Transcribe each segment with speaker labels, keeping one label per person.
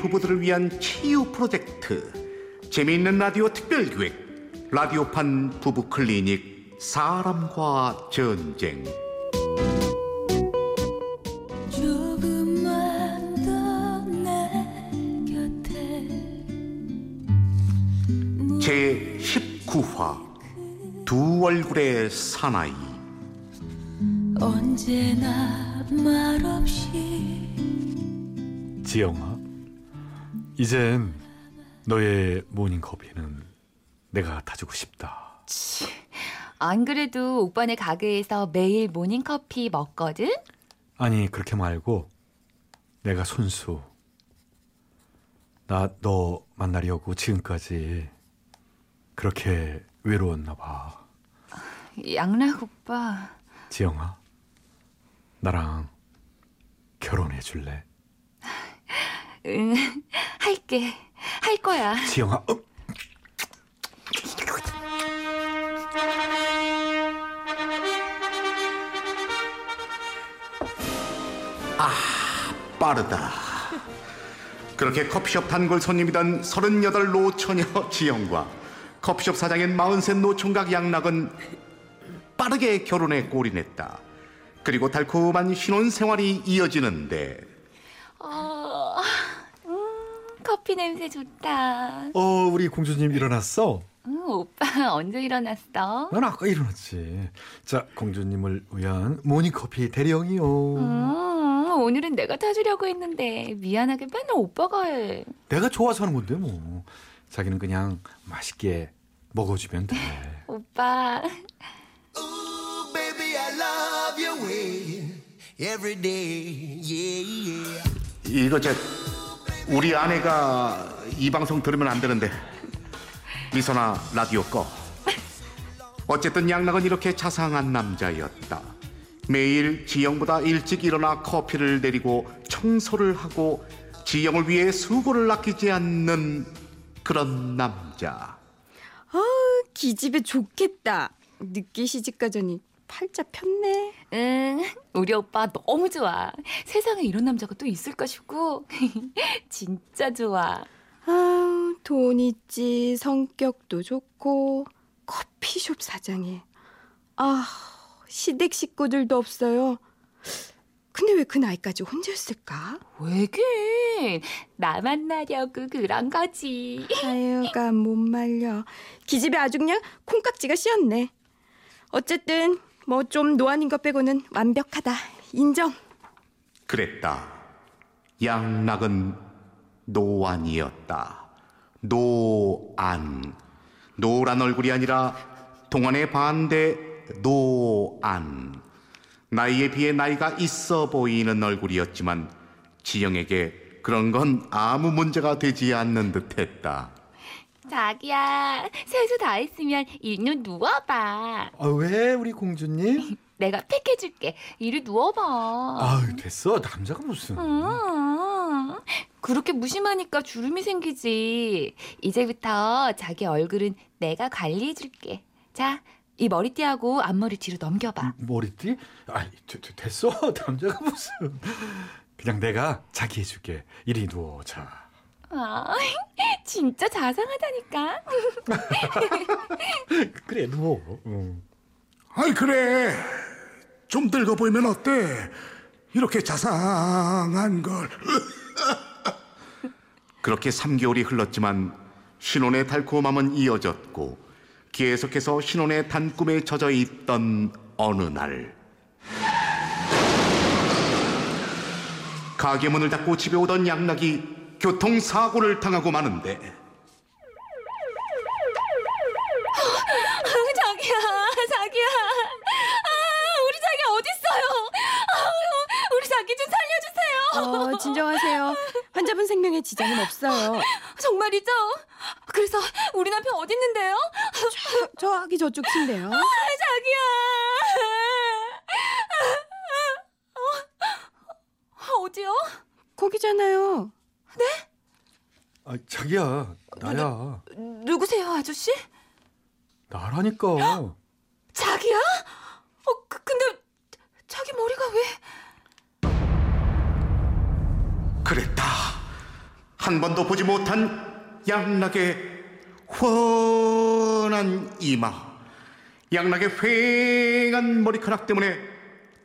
Speaker 1: 부부들을 위한 치유 프로젝트 재미있는 라디오 특별기획 라디오판 부부 클리닉 사람과 전쟁. 제 19화 두 얼굴의 사나이.
Speaker 2: 언제나 말없이
Speaker 3: 지영아, 이젠 너의 모닝커피는 내가 타주고 싶다.
Speaker 4: 안 그래도 오빠네 가게에서 매일 모닝커피 먹거든?
Speaker 3: 아니 그렇게 말고 내가 손수 나 너 만나려고 지금까지 그렇게 외로웠나 봐.
Speaker 4: 양락 오빠.
Speaker 3: 지영아, 나랑 결혼해 줄래?
Speaker 4: 응, 할게. 할 거야.
Speaker 3: 지영아, 어?
Speaker 1: 빠르다 그렇게 커피숍 단골 손님이던 38 노처녀 지영과 커피숍 사장인 43 노총각 양락은 빠르게 결혼에 골인했다 그리고 달콤한 신혼 생활이 이어지는데
Speaker 4: 어, 음, 커피 냄새 좋다.
Speaker 3: 어 우리 공주님 일어났어?
Speaker 4: 응, 오빠 언제 일어났어?
Speaker 3: 난 아까 일어났지. 자, 공주님을 위한 모닝커피 대령이요.
Speaker 4: 음, 오늘은 내가 타주려고 했는데 미안하게 맨날 오빠가 해.
Speaker 3: 내가 좋아서 하는 건데 뭐. 자기는 그냥 맛있게 먹어주면 돼.
Speaker 4: 오빠,
Speaker 5: Ooh, baby, I love your way every day. Yeah, yeah.
Speaker 1: 이거 저 우리 아내가 이 방송 들으면 안 되는데. 미소나 라디오 꺼. 어쨌든 양락은 이렇게 자상한 남자였다. 매일 지영보다 일찍 일어나 커피를 내리고 청소를 하고 지영을 위해 수고를 아끼지 않는 그런 남자.
Speaker 6: 기집애 좋겠다. 늦게 시집 가자니 팔자 폈네.
Speaker 4: 응, 우리 오빠 너무 좋아. 세상에 이런 남자가 또 있을까 싶고 진짜 좋아.
Speaker 6: 아, 돈 있지, 성격도 좋고, 커피숍 사장에. 아, 시댁 식구들도 없어요. 근데 왜 그 나이까지 혼자였을까?
Speaker 4: 왜긴 나 만나려고 그런 거지.
Speaker 6: 아유가 못 말려. 기집애 아주 그냥 콩깍지가 씌었네. 어쨌든 뭐 좀 노안인 것 빼고는 완벽하다. 인정.
Speaker 1: 그랬다. 양락은 노안이었다. 노안. 노란 얼굴이 아니라 동안의 반대 노안. 나이에 비해 나이가 있어 보이는 얼굴이었지만 지영에게 그런 건 아무 문제가 되지 않는 듯했다.
Speaker 4: 자기야, 세수 다 했으면 이리 누워봐.
Speaker 3: 아, 왜 우리 공주님?
Speaker 4: 내가 팩해줄게. 이리 누워봐.
Speaker 3: 아, 됐어. 남자가 무슨.
Speaker 4: 음, 그렇게 무심하니까 주름이 생기지. 이제부터 자기 얼굴은 내가 관리해줄게. 자, 이 머리띠하고 앞머리 뒤로 넘겨봐.
Speaker 3: 머리띠? 아, 됐어. 남자가 무슨. 그냥 내가 자기 해줄게. 이리 누워. 자.
Speaker 4: 아, 진짜 자상하다니까.
Speaker 3: 그래, 누워. 응.
Speaker 7: 아이 그래 좀 늙어 보이면 어때 이렇게 자상한 걸
Speaker 1: 그렇게 3개월이 흘렀지만 신혼의 달콤함은 이어졌고 계속해서 신혼의 단꿈에 젖어 있던 어느 날 가게 문을 닫고 집에 오던 양락이 교통사고를 당하고 마는데
Speaker 4: 자기야, 자기야. 아, 우리 자기 어딨어요? 아, 우리 자기 좀 살려주세요.
Speaker 6: 어, 진정하세요. 환자분 생명에 지장은 없어요.
Speaker 4: 정말이죠? 그래서 우리 남편 어디 있는데요?
Speaker 6: 저, 저기 저쪽 침대요.
Speaker 4: 아, 자기야. 어, 어디요?
Speaker 6: 거기잖아요.
Speaker 3: 아, 자기야. 나야.
Speaker 4: 누구세요, 아저씨?
Speaker 3: 나라니까.
Speaker 4: 자기야? 어, 그, 근데 자기 머리가 왜?
Speaker 1: 그랬다. 한 번도 보지 못한 양락의 훤한 이마 양락의 휑한 머리카락 때문에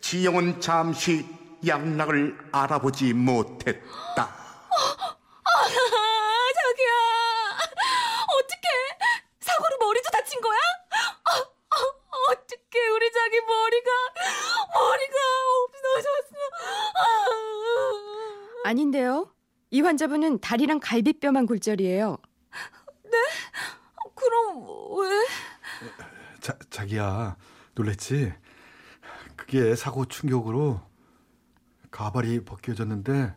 Speaker 1: 지영은 잠시 양락을 알아보지 못했다
Speaker 4: 아, 자기야. 어떡해. 사고로 머리도 다친 거야? 아, 아, 어떡해. 우리 자기 머리가, 머리가 없어졌어. 아.
Speaker 6: 아닌데요. 이 환자분은 다리랑 갈비뼈만 골절이에요.
Speaker 4: 그럼 왜?
Speaker 3: 자, 자기야 놀랬지? 그게 사고 충격으로 가발이 벗겨졌는데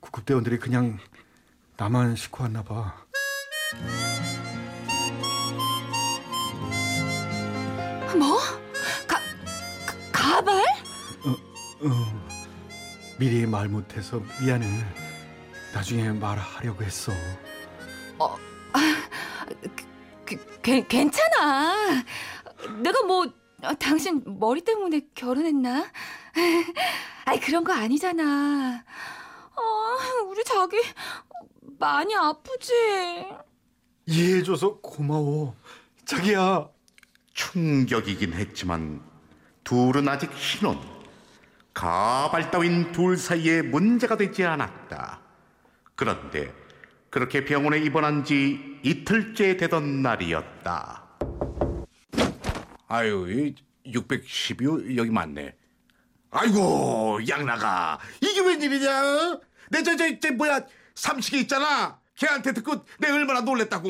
Speaker 3: 구급대원들이 그냥 나만 싣고 왔나 봐.
Speaker 4: 뭐? 가, 가 가발?
Speaker 3: 어, 미리 말 못해서 미안해. 나중에 말하려고 했어.
Speaker 4: 그, 괜- 괜찮아. 내가 뭐 어, 당신 머리 때문에 결혼했나? 아이 그런 거 아니잖아. 어, 우리 자기 많이 아프지.
Speaker 3: 이해해줘서 고마워. 자기야.
Speaker 1: 충격이긴 했지만 둘은 아직 신혼 가발 따윈 둘 사이에 문제가 되지 않았다 그런데 그렇게 병원에 입원한 지 이틀째 되던 날이었다. 아유 612호 여기 맞네. 아이고 양나가. 이게 웬일이냐? 내 저 저 저 뭐야? 삼식이 있잖아. 걔한테 듣고 내 얼마나 놀랬다고.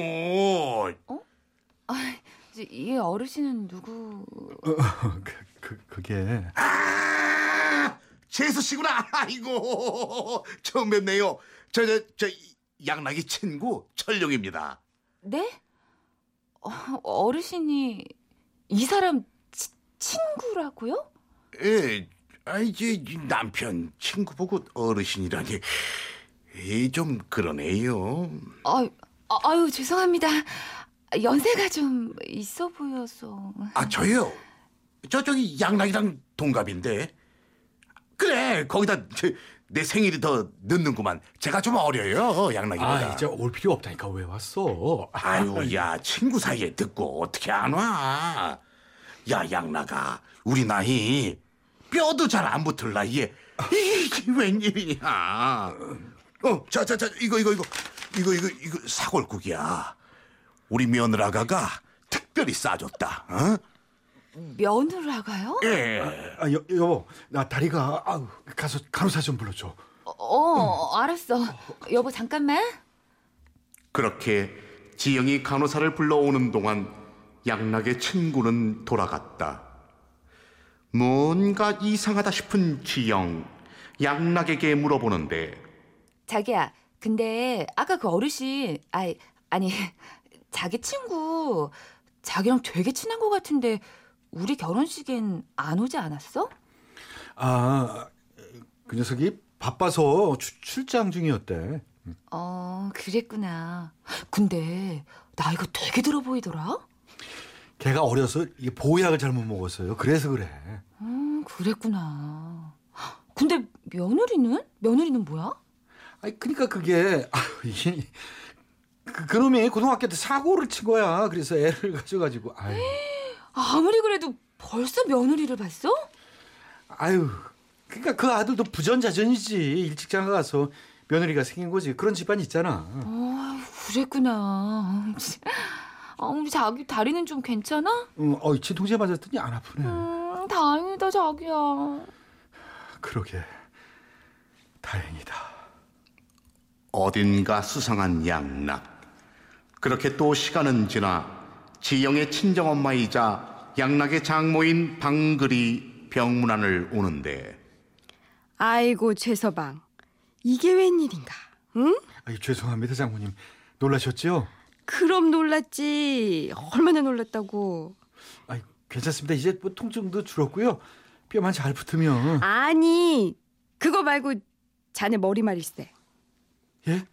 Speaker 4: 이 어르신은 누구?
Speaker 3: 어, 그, 그, 그게.
Speaker 1: 아, 재수 씨구나. 아이고, 처음 뵙네요. 저, 저, 저, 양락이 친구 철룡입니다.
Speaker 4: 네? 어, 어르신이 이 사람 치, 친구라고요?
Speaker 1: 예, 아 이, 제 남편 친구 보고 어르신이라니. 이, 좀 그러네요.
Speaker 4: 아, 아, 아유 죄송합니다. 연세가 좀 있어 보여서.
Speaker 1: 아, 저요? 저, 저기 양락이랑 동갑인데. 그래, 거기다 저, 내 생일이 더 늦는구만. 제가 좀 어려요, 양락이보다.
Speaker 3: 아 이제 올 필요 없다니까 왜 왔어?
Speaker 1: 아유, 야, 친구 사이에 듣고 어떻게 안 와? 야, 양나가, 우리 나이 뼈도 잘 안 붙을 나이에 이게 웬일이냐? 어, 자, 자, 자, 이거, 이거, 이거, 이거, 이거, 이거 사골국이야. 우리 며느라가가 특별히 싸줬다. 어?
Speaker 4: 며느라가요?
Speaker 1: 예.
Speaker 3: 아, 여, 여보 나 다리가 아우 가서 간호사 좀 불러줘.
Speaker 4: 어, 알았어. 여보 잠깐만.
Speaker 1: 그렇게 지영이 간호사를 불러오는 동안 양락의 친구는 돌아갔다. 뭔가 이상하다 싶은 지영, 양락에게 물어보는데
Speaker 4: 자기야, 근데 아까 그 어르신, 아니, 아니, 자기 친구, 자기랑 되게 친한 것 같은데 우리 결혼식엔 안 오지 않았어?
Speaker 3: 아, 그 녀석이 바빠서 추- 출장 중이었대.
Speaker 4: 어, 그랬구나. 근데 나이가 되게 들어 보이더라?
Speaker 3: 걔가 어려서 이게 보약을 잘못 먹었어요. 그래서 그래.
Speaker 4: 음, 그랬구나. 근데 며느리는? 며느리는 뭐야?
Speaker 3: 아니, 그러니까 그게 아, 이게 그, 그놈이 고등학교 때 사고를 친 거야. 그래서 애를 가져가지고 아유,
Speaker 4: 아무리 그래도 벌써 며느리를 봤어?
Speaker 3: 아유, 그러니까 그 아들도 부전자전이지. 일찍 장가 가서 며느리가 생긴 거지. 그런 집안 있잖아.
Speaker 4: 어, 그랬구나. 아, 우리 자기 다리는 좀 괜찮아?
Speaker 3: 응, 어, 진통제 맞았더니 안 아프네.
Speaker 4: 음, 다행이다, 자기야.
Speaker 3: 그러게 다행이다.
Speaker 1: 어딘가 수상한 양락. 그렇게 또 시간은 지나 지영의 친정엄마이자 양락의 장모인 방글이 병문안을 오는데
Speaker 6: 아이고 최서방. 이게 웬일인가? 응?
Speaker 3: 아유, 죄송합니다, 장모님. 놀라셨죠?
Speaker 6: 그럼 놀랐지. 얼마나 놀랐다고.
Speaker 3: 아이, 괜찮습니다. 이제 뭐 통증도 줄었고요. 뼈만 잘 붙으면
Speaker 6: 아니 그거 말고 자네 머리 말일세.
Speaker 3: 예?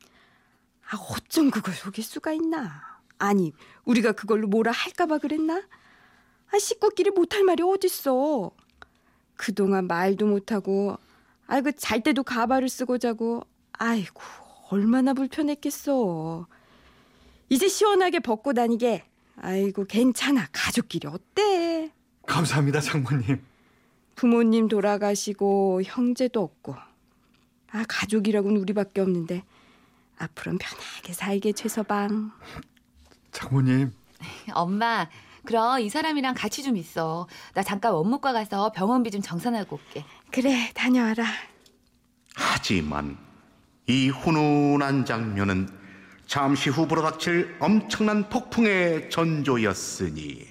Speaker 6: 아 어쩜 그걸 속일 수가 있나? 아니 우리가 그걸로 뭐라 할까봐 그랬나? 아 식구끼리 못할 말이 어딨어? 그동안 말도 못하고 아이고 잘 때도 가발을 쓰고 자고 아이고 얼마나 불편했겠어. 이제 시원하게 벗고 다니게. 아이고 괜찮아. 가족끼리 어때?
Speaker 3: 감사합니다, 장모님.
Speaker 6: 부모님 돌아가시고 형제도 없고. 아 가족이라고는 우리밖에 없는데 앞으로는 편하게 살게 최서방.
Speaker 3: 장모님.
Speaker 4: 엄마, 그럼 이 사람이랑 같이 좀 있어. 나 잠깐 원무과 가서 병원비 좀 정산하고 올게.
Speaker 6: 그래 다녀와라.
Speaker 1: 하지만 이 훈훈한 장면은 잠시 후 불어닥칠 엄청난 폭풍의 전조였으니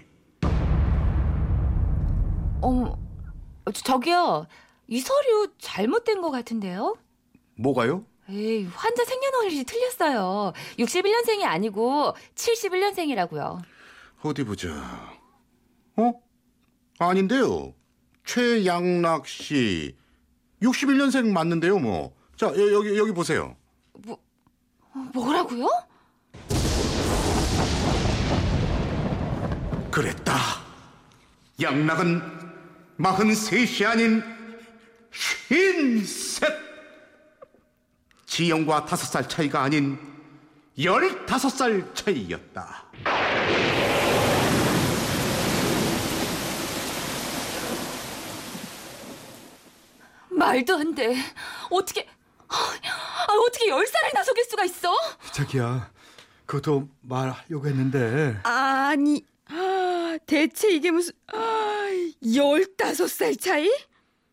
Speaker 4: 어머, 저- 저기요. 이 서류 잘못된 것 같은데요?
Speaker 1: 뭐가요?
Speaker 4: 에이, 환자 생년월일이 틀렸어요. 61년생이 아니고 71년생이라고요.
Speaker 1: 어디 보자. 어? 아닌데요. 최양락 씨 61년생 맞는데요, 뭐. 자, 여, 여기 여기 보세요.
Speaker 4: 뭐라고요?
Speaker 1: 그랬다. 양락은 43이 아닌 53. 지영과 5살 차이가 아닌 15살 차이였다.
Speaker 4: 말도 안 돼. 어떻게, 아, 어떻게 열 살을 나속일 수가 있어?
Speaker 3: 자기야, 그것도 말하려고 했는데
Speaker 6: 아니 아, 대체 이게 무슨 아, 열다섯 살 차이?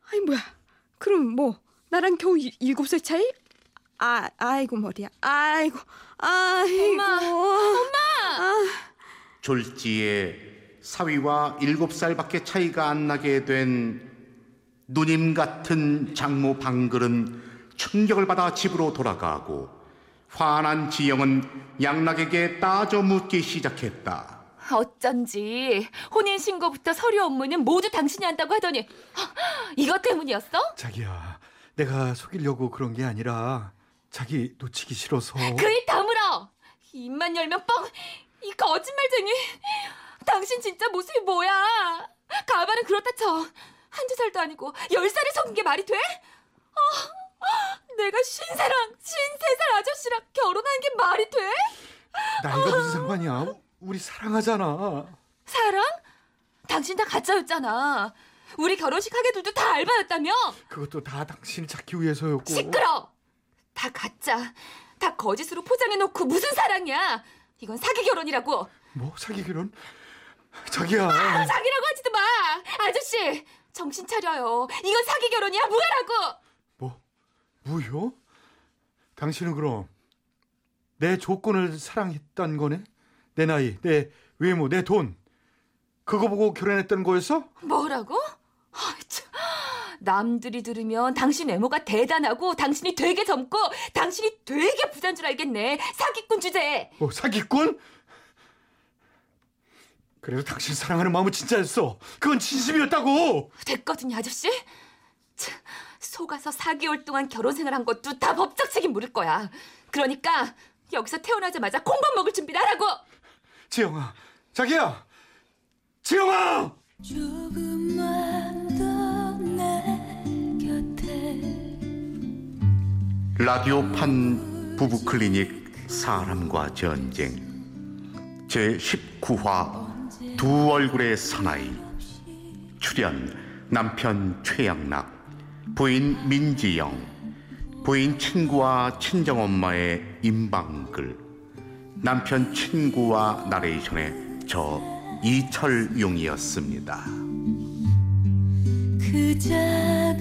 Speaker 6: 아니 뭐야? 그럼 뭐 나랑 겨우 이- 일곱 살 차이? 아 아이고 머리야. 아이고 아이고
Speaker 4: 엄마,
Speaker 1: 졸지에 사위와 7살밖에 차이가 안 나게 된 누님 같은 장모 방글은 충격을 받아 집으로 돌아가고 화난 지영은 양락에게 따져 묻기 시작했다.
Speaker 4: 어쩐지 혼인 신고부터 서류 업무는 모두 당신이 한다고 하더니 헉, 이것 때문이었어?
Speaker 3: 자기야, 내가 속이려고 그런 게 아니라 자기 놓치기 싫어서.
Speaker 4: 그 입 다물어. 입만 열면 뻥. 이 거짓말쟁이. 당신 진짜 모습이 뭐야? 가발은 그렇다 쳐. 한두 살도 아니고 열 살에 속은 게 말이 돼? 어, 내가 쉰사랑 쉰세 살 아저씨랑 결혼하는 게 말이 돼?
Speaker 3: 나이가 무슨 상관이야? 우리 사랑하잖아.
Speaker 4: 사랑? 당신 다 가짜였잖아. 우리 결혼식 하게들도 다 알바였다며?
Speaker 3: 그것도 다 당신을 찾기 위해서였고.
Speaker 4: 시끄러! 다 가짜. 다 거짓으로 포장해놓고 무슨 사랑이야? 이건 사기 결혼이라고.
Speaker 3: 뭐 사기 결혼? 자기야.
Speaker 4: 사기라고 하지도 마. 아저씨, 정신 차려요. 이건 사기 결혼이야. 뭐하라고?
Speaker 3: 뭐 무효? 당신은 그럼 내 조건을 사랑했던 거네? 내 나이, 내 외모, 내 돈. 그거 보고 결혼했던 거였어?
Speaker 4: 뭐라고? 남들이 들으면 당신 외모가 대단하고 당신이 되게 젊고 당신이 되게 부자인 줄 알겠네. 사기꾼 주제.
Speaker 3: 뭐 사기꾼? 그래도 당신 사랑하는 마음은 진짜였어. 그건 진심이었다고.
Speaker 4: 됐거든요, 아저씨. 참, 속아서 4개월 동안 결혼 생활한 것도 다 법적 책임 물을 거야. 그러니까 여기서 태어나자마자 콩밥 먹을 준비를 하라고.
Speaker 3: 지영아, 자기야, 지영아.
Speaker 2: 조금
Speaker 1: 라디오판 부부 클리닉 사람과 전쟁 제 19화 두 얼굴의 사나이 출연 남편 최양락 부인 민지영 부인 친구와 친정엄마의 임방글 남편 친구와 나레이션의 저 이철용이었습니다.
Speaker 2: 그자